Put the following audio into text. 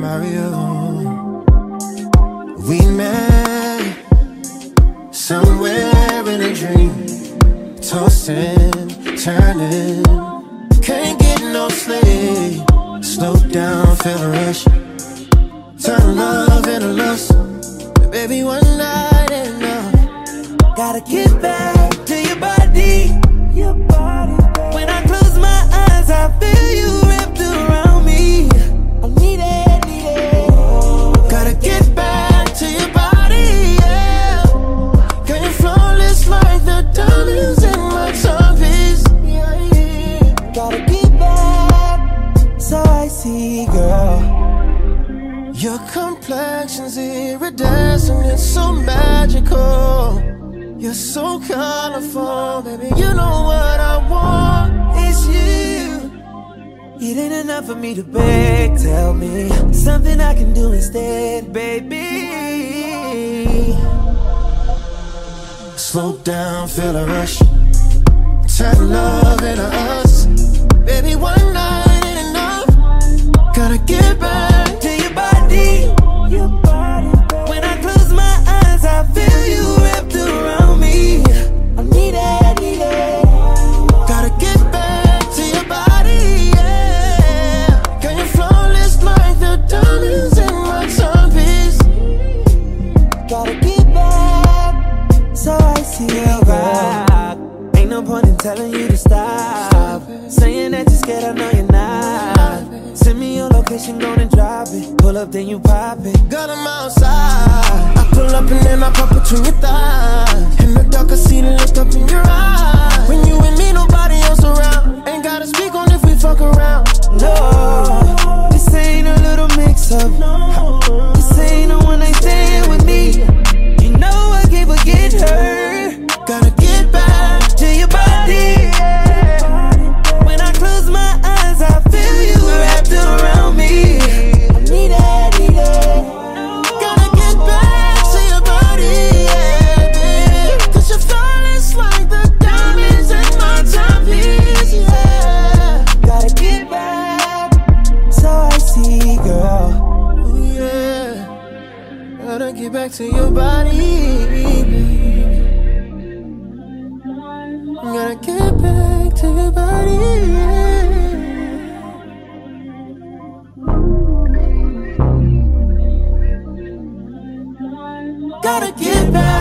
Mario, we met somewhere in a dream, tossing, turning, can't get no sleep. Slow down, feel the rush, turn love into lust. Baby, one night. Gotta get back to your body, your body. When I close my eyes, I feel you wrapped around me. I need it, need it. Gotta get back to your body, yeah. Girl, you're flawless like the diamonds in my timepiece. Yeah, yeah. Gotta get back, so I see, girl. Your complexion's iridescent, it's so magical. You're so colorful, baby. You know what I want. It's you. It ain't enough for me to beg. Tell me something I can do instead, baby. Slow down, feel a rush. Turn love into us. I see you rock. Ain't no point in telling you to stop. Saying that you're scared, I know you're not. Send me your location, go and drop it. Pull up, then you pop it. Girl, I'm outside. I pull up and then I pop between your thighs. And Gotta get back to your body. Gotta get back to your body. gotta get back.